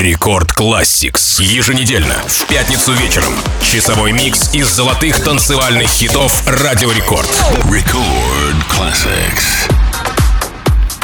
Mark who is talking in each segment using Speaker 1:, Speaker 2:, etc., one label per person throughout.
Speaker 1: Record Classics. Еженедельно, в пятницу вечером. Часовой микс из золотых танцевальных хитов Радио Рекорд.
Speaker 2: Record Classics.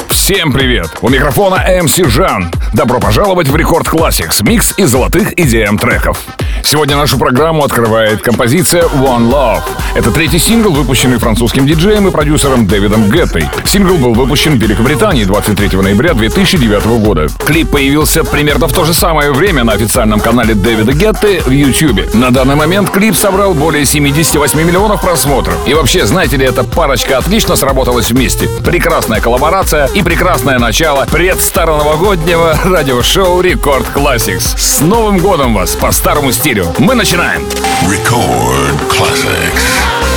Speaker 3: Всем привет! У микрофона MC Жан. Добро пожаловать в Record Classics, микс из золотых EDM треков. Сегодня нашу программу открывает композиция One Love. Это третий сингл, выпущенный французским диджеем и продюсером Дэвидом Геттой. Сингл был выпущен в Великобритании 23 ноября 2009 года. Клип появился примерно в то же самое время на официальном канале Дэвида Гетты в YouTube. На данный момент клип собрал более 78 миллионов просмотров. И вообще, знаете ли, эта парочка отлично сработалась вместе. Прекрасная коллаборация и прекрасное начало предстароновогоднего радиошоу Рекорд Classics. С Новым годом вас по старому стилю. Мы начинаем.
Speaker 2: Record Classics.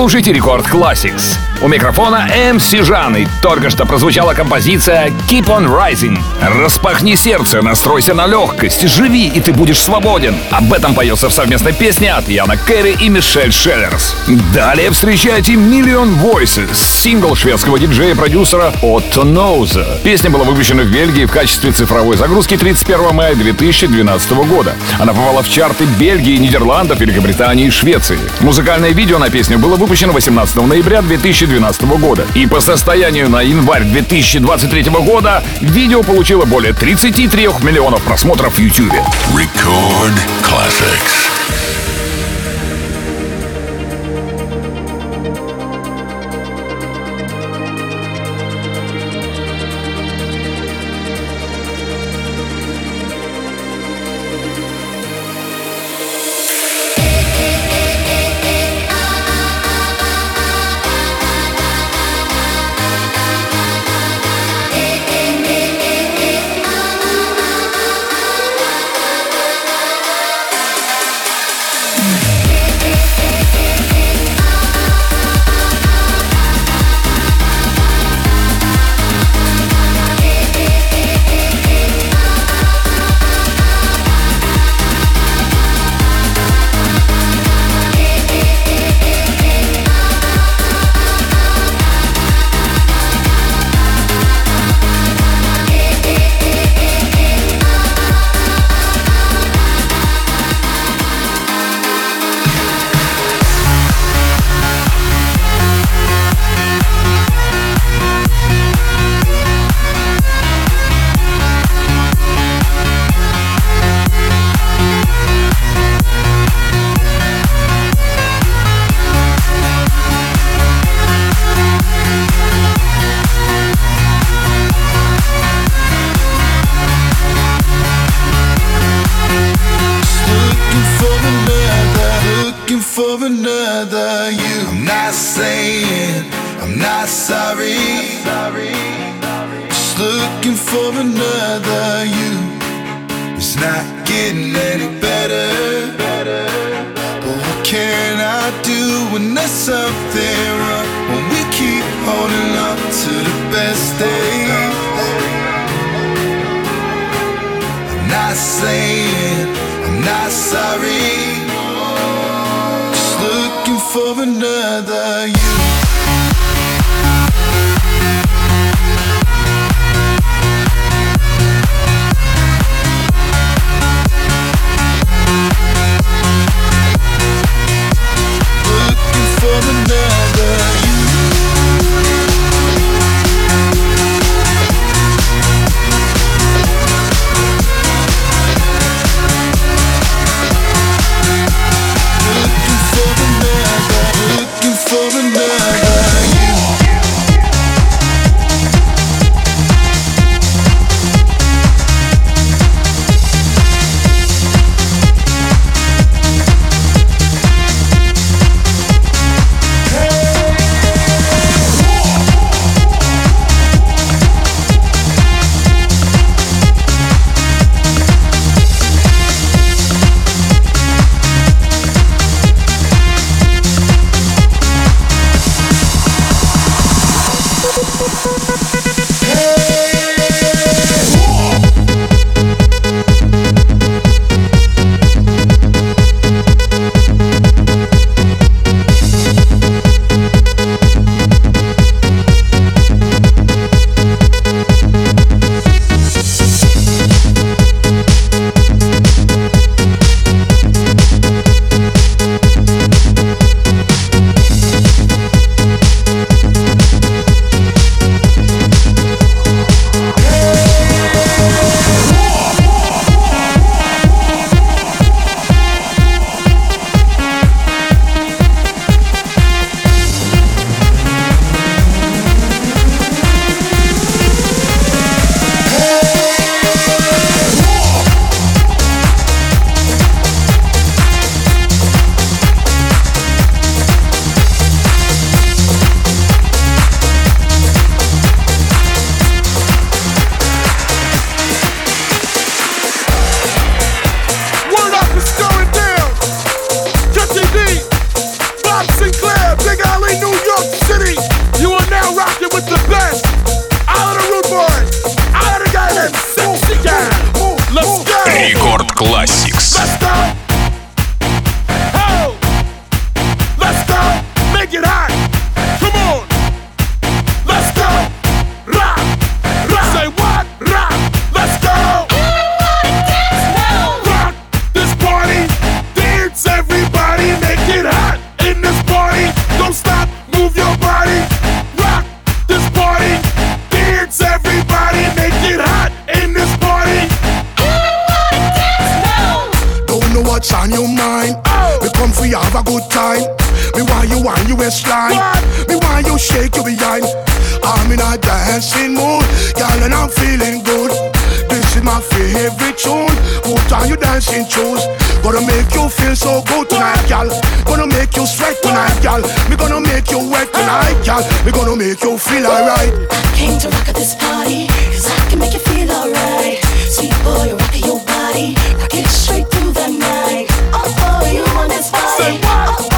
Speaker 3: Слушайте Рекорд Classics. У микрофона МС Жан, и только что прозвучала композиция «Keep on Rising». Распахни сердце, настройся на легкость, живи, и ты будешь свободен. Об этом поется в совместной песне от Яна Керри и Мишель Шеллерс. Далее встречайте «Million Voices» — сингл шведского диджея-продюсера Отто Ноуза. Песня была выпущена в Бельгии в качестве цифровой загрузки 31 мая 2012 года. Она попала в чарты Бельгии, Нидерландов, Великобритании и Швеции. Музыкальное видео на песню было выпущено 18 ноября 2012 2012 года. И по состоянию на январь 2023 года видео получило более 33 миллионов просмотров в YouTube.
Speaker 2: Record Classics.
Speaker 4: good time. Me why you want you waistline. Me why you shake your behind. I'm in a dancing mood, girl, and I'm feeling good. This is my favorite tune. Put on your dancing shoes. Gonna make you feel so good tonight, girl. Gonna make you sweat tonight, girl. Me gonna make you wet tonight, ah. girl. Me gonna make you feel alright.
Speaker 5: I came to rock at this party, cause I can make you feel alright. Sweet boy, rock your body, rock it straight through the night
Speaker 6: say what?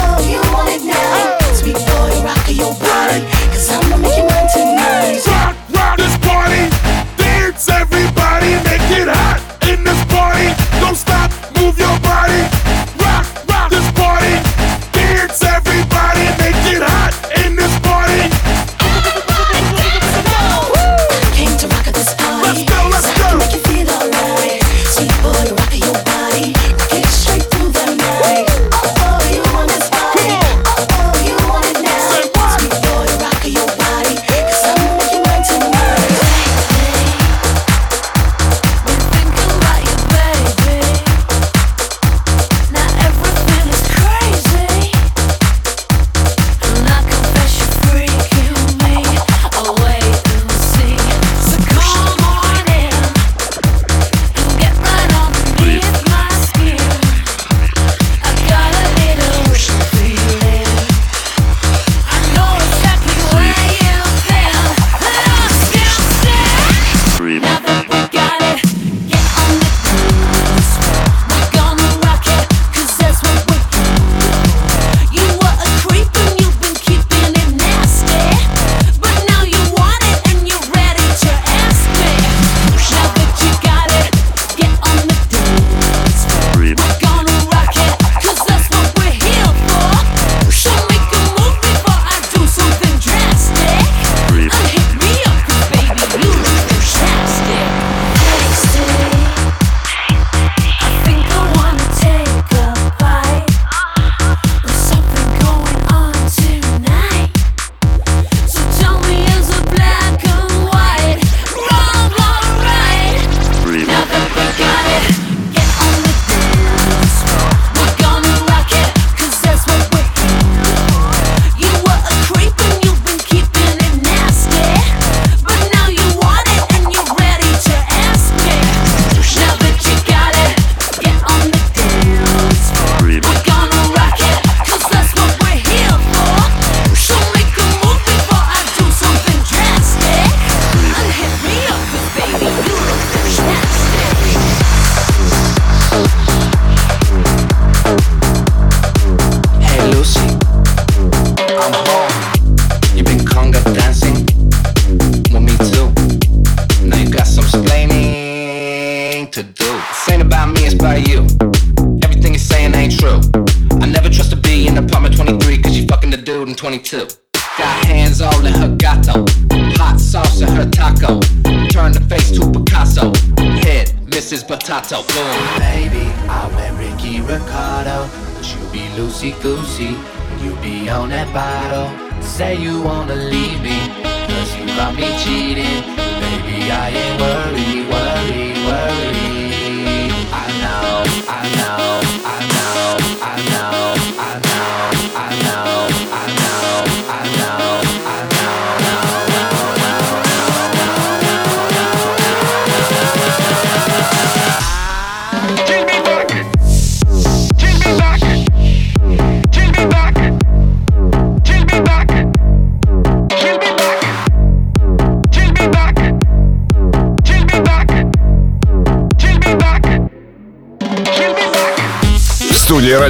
Speaker 6: Cheating. Baby, I ain't worried,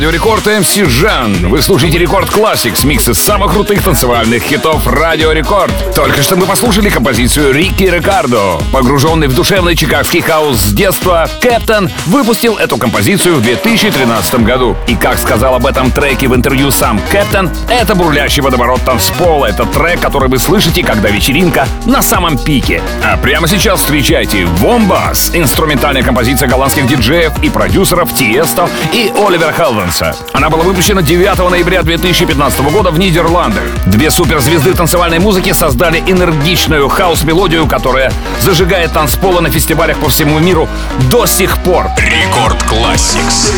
Speaker 3: Радио Рекорд MC Жан. Вы слушаете Record Classics, микс из самых крутых танцевальных хитов Радио Рекорд. Только что мы послушали композицию Ricky Ricardo. Погруженный в душевный чикагский хаус с детства, Кэптон выпустил эту композицию в 2013 году. И как сказал об этом треке в интервью сам Кэптон, это бурлящий водоворот танцпола. Это трек, который вы слышите, когда вечеринка на самом пике. А прямо сейчас встречайте Wombass, инструментальная композиция голландских диджеев и продюсеров Тиесто и Оливера Хелденса. Она была выпущена 9 ноября 2015 года в Нидерландах. Две суперзвезды танцевальной музыки создали энергичную хаус-мелодию, которая зажигает танцполы на фестивалях по всему миру до сих пор.
Speaker 7: Record Classics.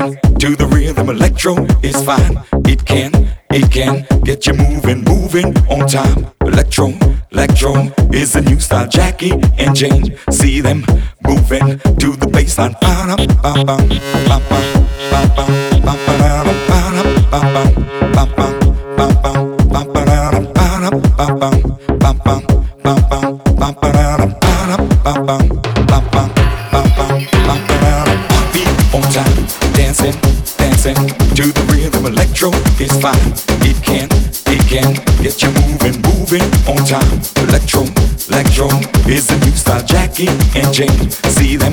Speaker 7: to the
Speaker 8: rhythm. Electro is fine. It can, it can get you moving, moving on time. Electro, electro is the new style. Jackie and Jane, see them moving to the baseline. Ba-da, ba-ba, ba-ba, ba-ba. fine. It can, it can get you moving, moving on time. Electro, electro is the new style. Jackie and Jane, see them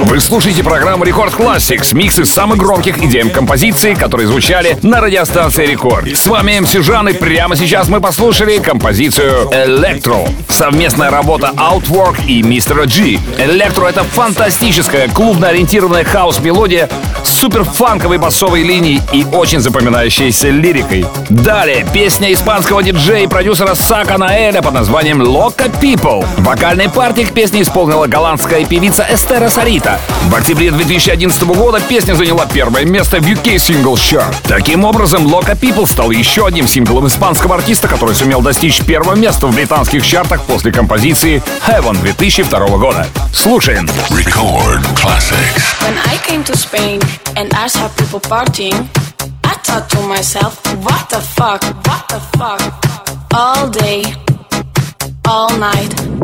Speaker 3: Вы слушаете программу Record Classics, микс из самых громких EDM композиций, которые звучали на радиостанции Рекорд. С вами MC Жан, и прямо сейчас мы послушали композицию «Elektro». Совместная работа Outwork и Мистера G. «Elektro» — это фантастическая клубно-ориентированная хаус-мелодия с суперфанковой басовой линией и очень запоминающейся лирикой. Далее песня испанского диджея и продюсера Сака Наэля под названием «Loca People». Вокальный партик песни песни исполнила голландская певица Эстера Сарита. В октябре 2011 года песня заняла первое место в UK Single Chart. Таким образом, Loca People стал еще одним синглом испанского артиста, который сумел достичь первого места в британских чартах после композиции Heaven 2002 года. Слушаем.
Speaker 9: Record classics.
Speaker 7: When I came to Spain and I saw people partying, I thought to myself, what the fuck, what the fuck, all day, all night.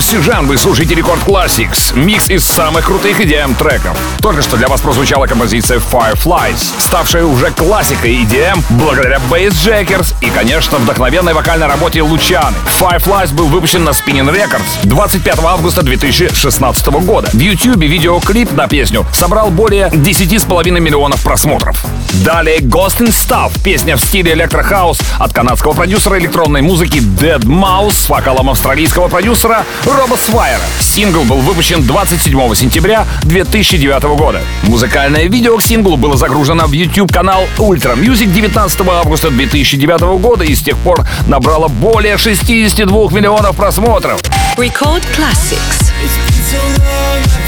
Speaker 3: MC Жан, вы слушаете Record Classics, микс из самых крутых EDM треков. Только что для вас прозвучала композиция Fireflies, ставшая уже классикой EDM благодаря Bass Jackers и, конечно, вдохновенной вокальной работе Лучаны. Fireflies был выпущен на Spinnin' Records 25 августа 2016 года. В YouTube видеоклип на песню собрал более 10,5 миллионов просмотров. Далее Ghosts 'n' Stuff, песня в стиле электрохаус от канадского продюсера электронной музыки deadmau5 с вокалом австралийского продюсера Роба Свайра. Сингл был выпущен 27 сентября 2009 года. Музыкальное видео к синглу было загружено в YouTube-канал Ultra Music 19 августа 2009 года и с тех пор набрало более 62 миллионов просмотров.
Speaker 10: Record Classics.
Speaker 11: It's
Speaker 7: been so
Speaker 3: long,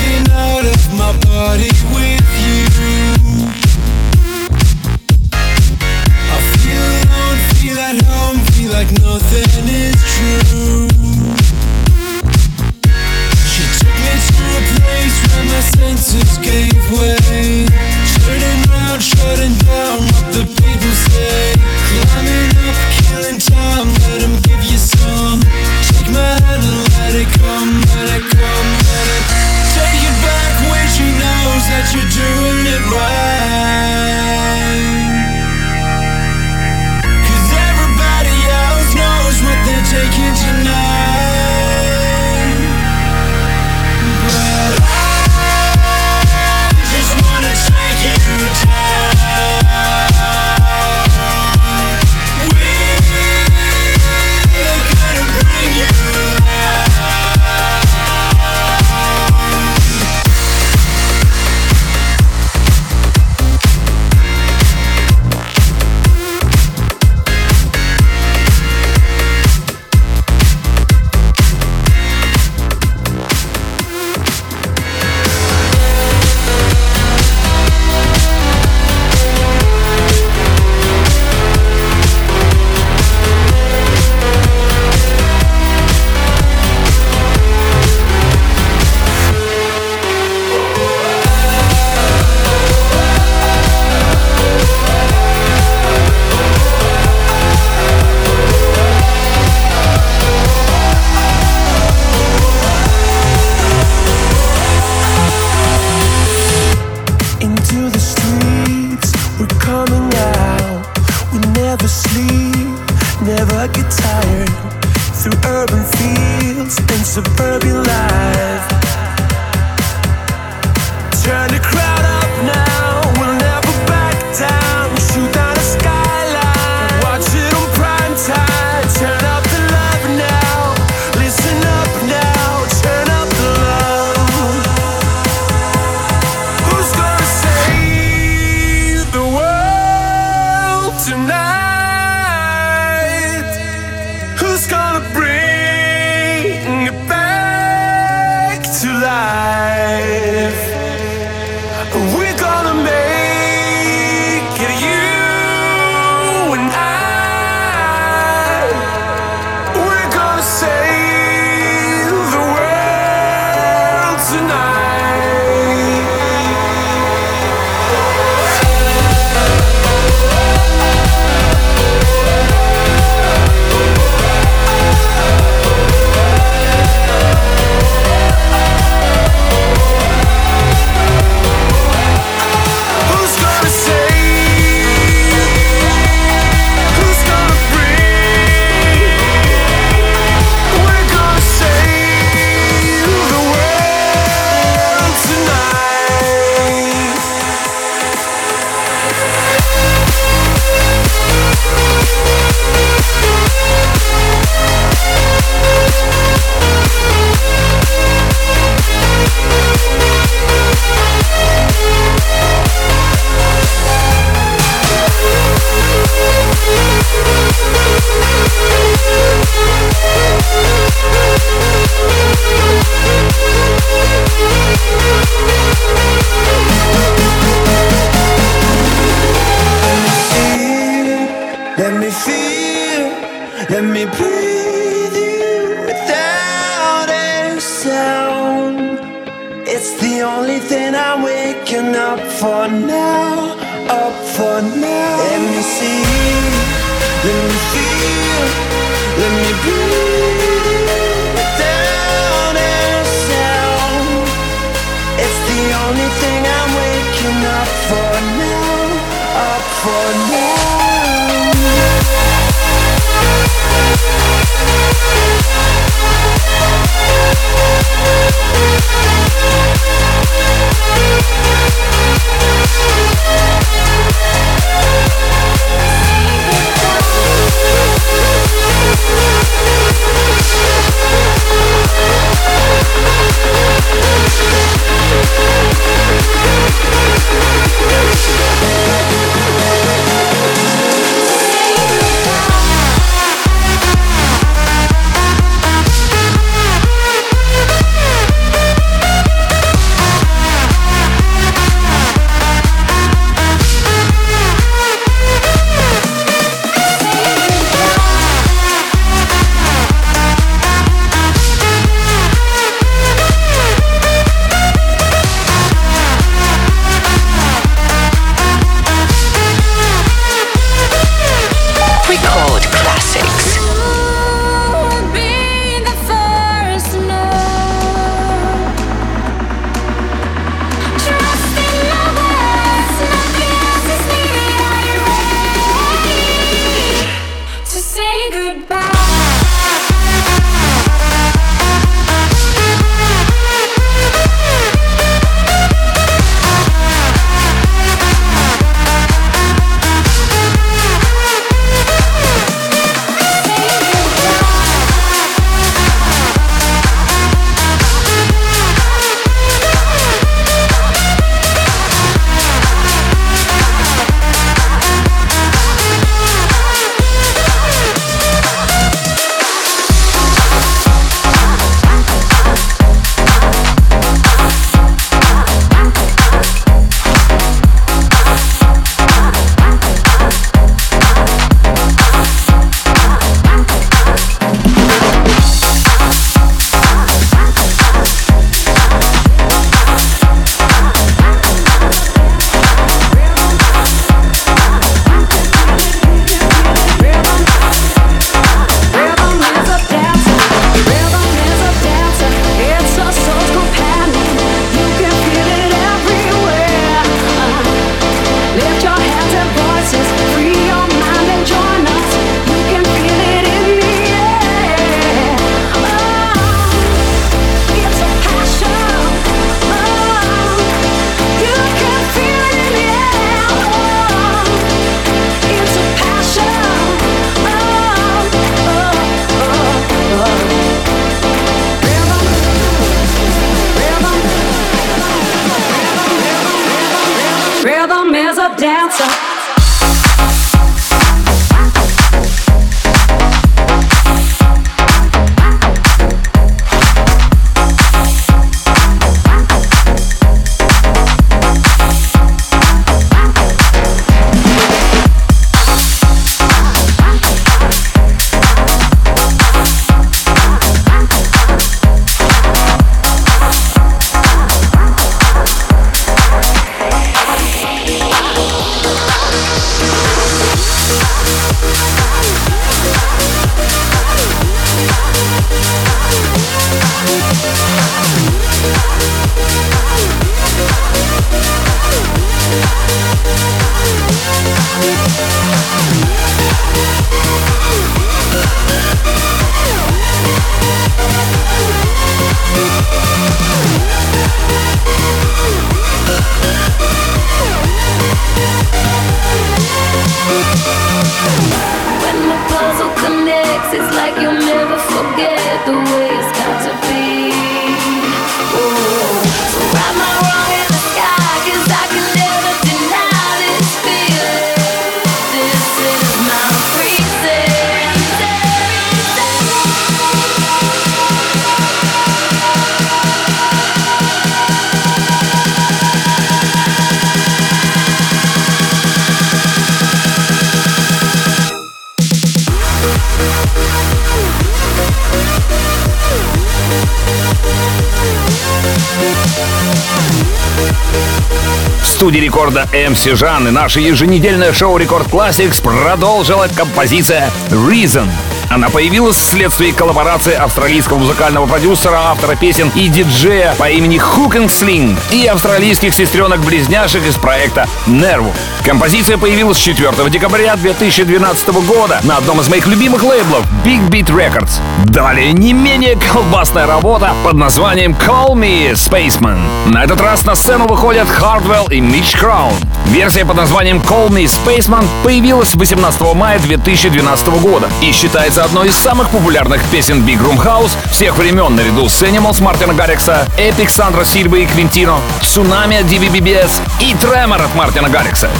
Speaker 3: рекорда MC Жан и наше еженедельное шоу Рекорд Classics продолжила композиция Reason. Она появилась вследствие коллаборации австралийского музыкального продюсера, автора песен и диджея по имени Hook and Sling и австралийских сестренок-близняшек из проекта Nervo. Композиция появилась 4 декабря 2012 года на одном из моих любимых лейблов Big Beat Records. Далее не менее колбасная работа под названием Call Me Spaceman. На этот раз на сцену выходят Hardwell и Mitch Crown. Версия под названием Call Me Spaceman появилась 18 мая 2012 года и считается одной из самых популярных песен Big Room House всех времен наряду с Animals Мартина Гаррикса, Epic Сандра Сильвы и Квинтино, Цунами от DBBBS и Тремор от Мартина Гаррикса.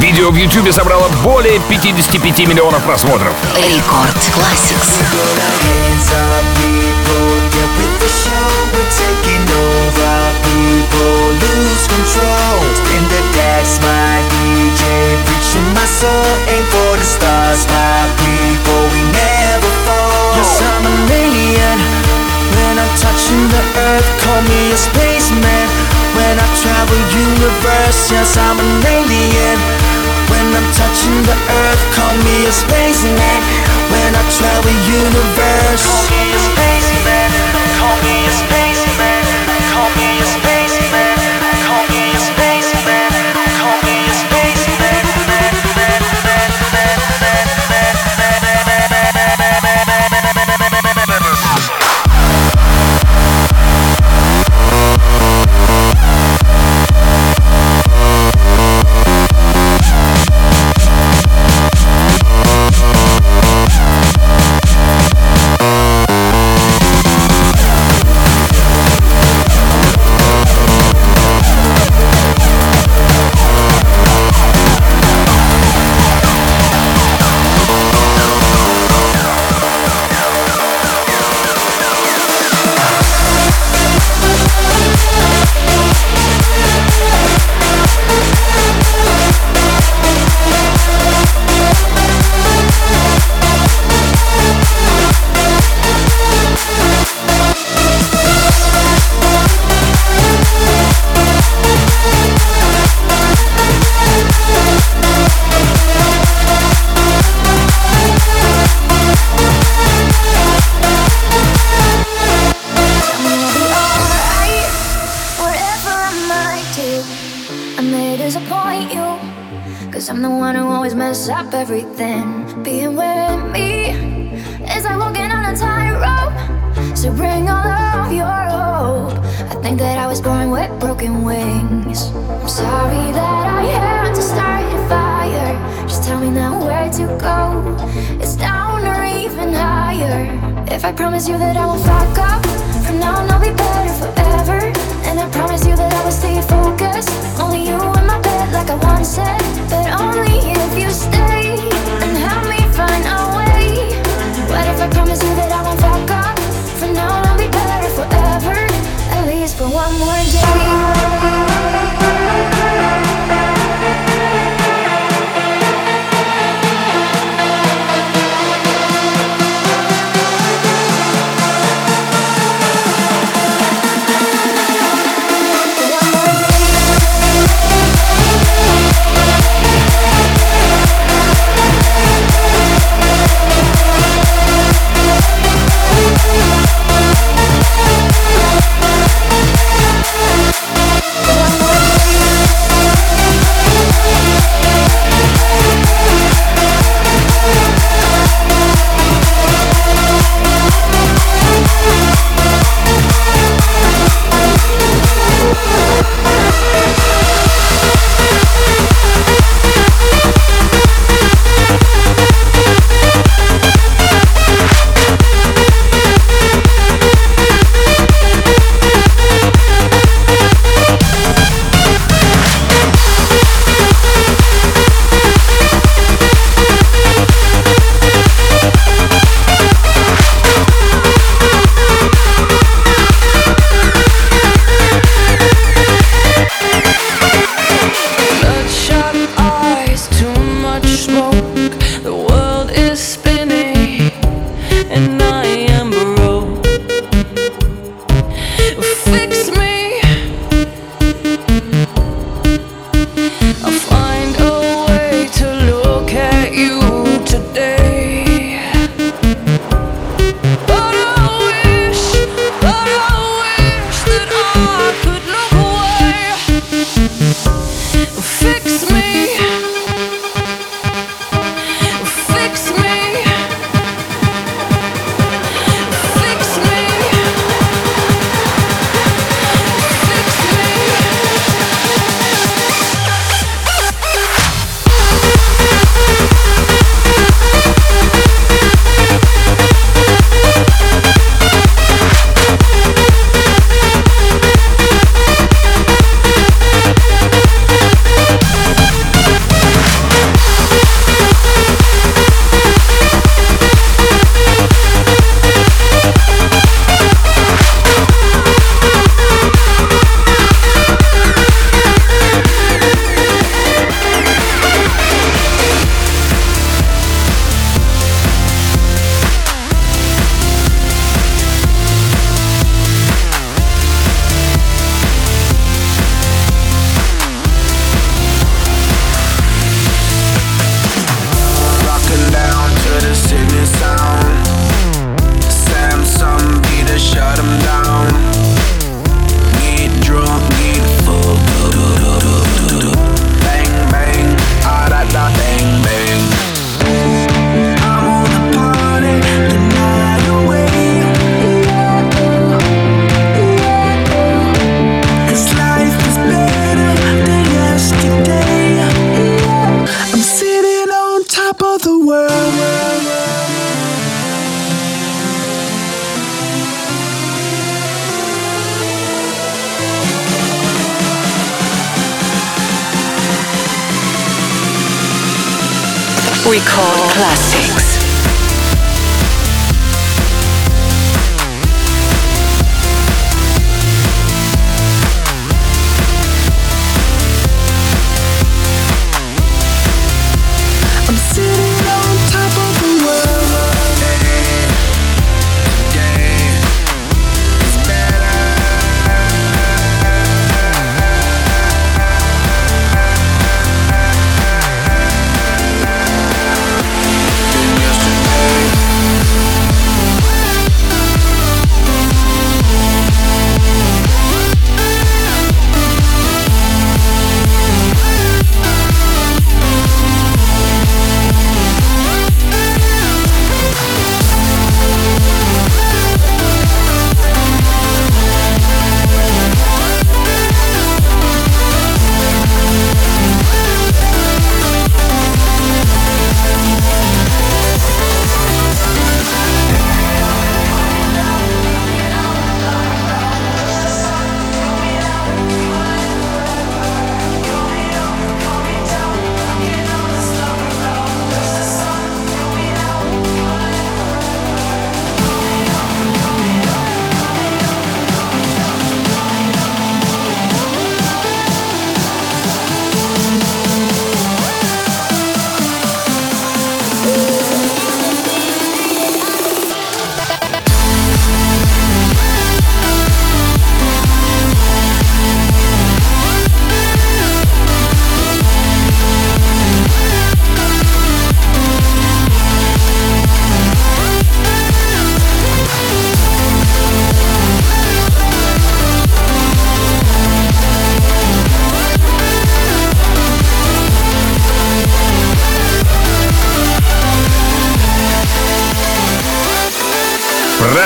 Speaker 3: Видео в YouTube собрало более 55 миллионов просмотров.
Speaker 12: Рекорд Classics.
Speaker 11: My DJ, preaching my soul. Aim for the stars, my people, Touching the earth, call me a spaceman. When I travel universe, yes, I'm an alien. When I'm touching the earth, call me a spaceman. When I travel universe, call me a spaceman. Call me a spaceman.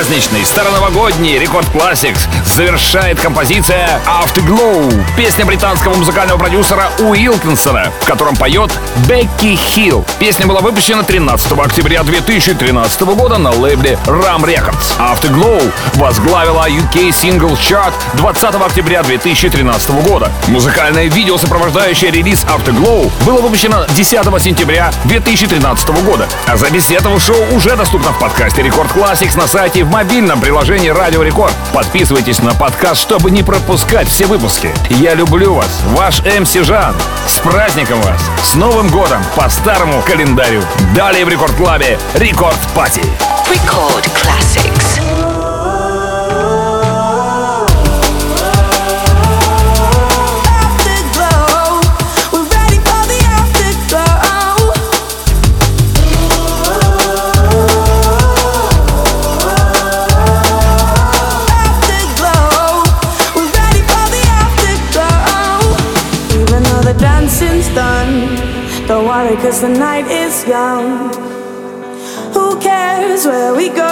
Speaker 3: Праздничный, староновогодний Record Classics завершает композиция Afterglow, песня британского музыкального продюсера Уилкинсона, в котором поет Бекки Хилл. Песня была выпущена 13 октября 2013 года на лейбле Ram Records. Afterglow возглавила UK Single Chart 20 октября 2013 года. Музыкальное видео, сопровождающее релиз Afterglow, было выпущено 10 сентября 2013 года. А запись этого шоу уже доступна в подкасте Record Classics на сайте в мобильном приложении Радио Рекорд. Подписывайтесь на подкаст, чтобы не пропускать все выпуски. Я люблю вас, ваш MC Жан. С праздником вас! С Новым годом по старому календарю. Далее в Рекорд Клабе Рекорд Пати.
Speaker 2: Record Classics.
Speaker 13: the night is young. Who cares where we go?